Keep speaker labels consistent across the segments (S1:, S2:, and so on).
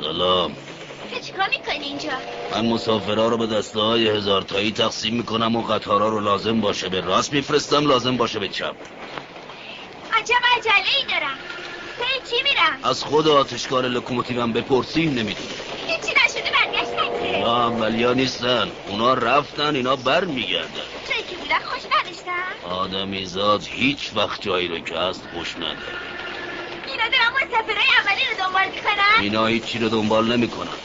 S1: سلام.
S2: تو چیکار می‌کنی اینجا؟
S1: من مسافرها رو به دسته های هزار تایی تقسیم می‌کنم و قطارها رو لازم باشه به راست میفرستم لازم باشه به چپ.
S2: عجب عجله ای دارم. پی چی میرم؟
S1: از خود آتشکار لکوموتیوم بپرسی نمی‌دونی
S2: هیچی نشده برگشتن
S1: اینا اولیا نیستن. اونا رفتن اینا بر میگردن
S2: توی که بودن خوش نداشتم
S1: آدمیزاد هیچ وقت جایی رو که هست خوش نداره.
S2: اینا دارم مسافرهای اولی
S1: اینا هیچی رو دنبال نمی‌کنن.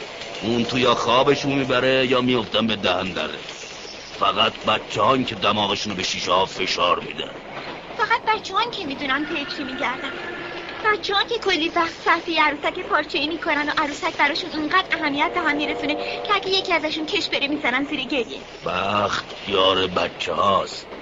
S1: اون تو یا خوابشون می‌بره یا میفتن به دهن دره فقط بچه که دماغشون رو به شیشه ها فشار میدن.
S2: فقط بچه هان که می‌دونن پی چی میگردن بچه هان که کلی وقت صرف یه عروسک پارچه ای می‌کنن و عروسک براشون اونقدر اهمیت به هم میرسونه که اگه یکی ازشون کش بره می‌زنن زیر گریه.
S1: بخت یار بچه هاست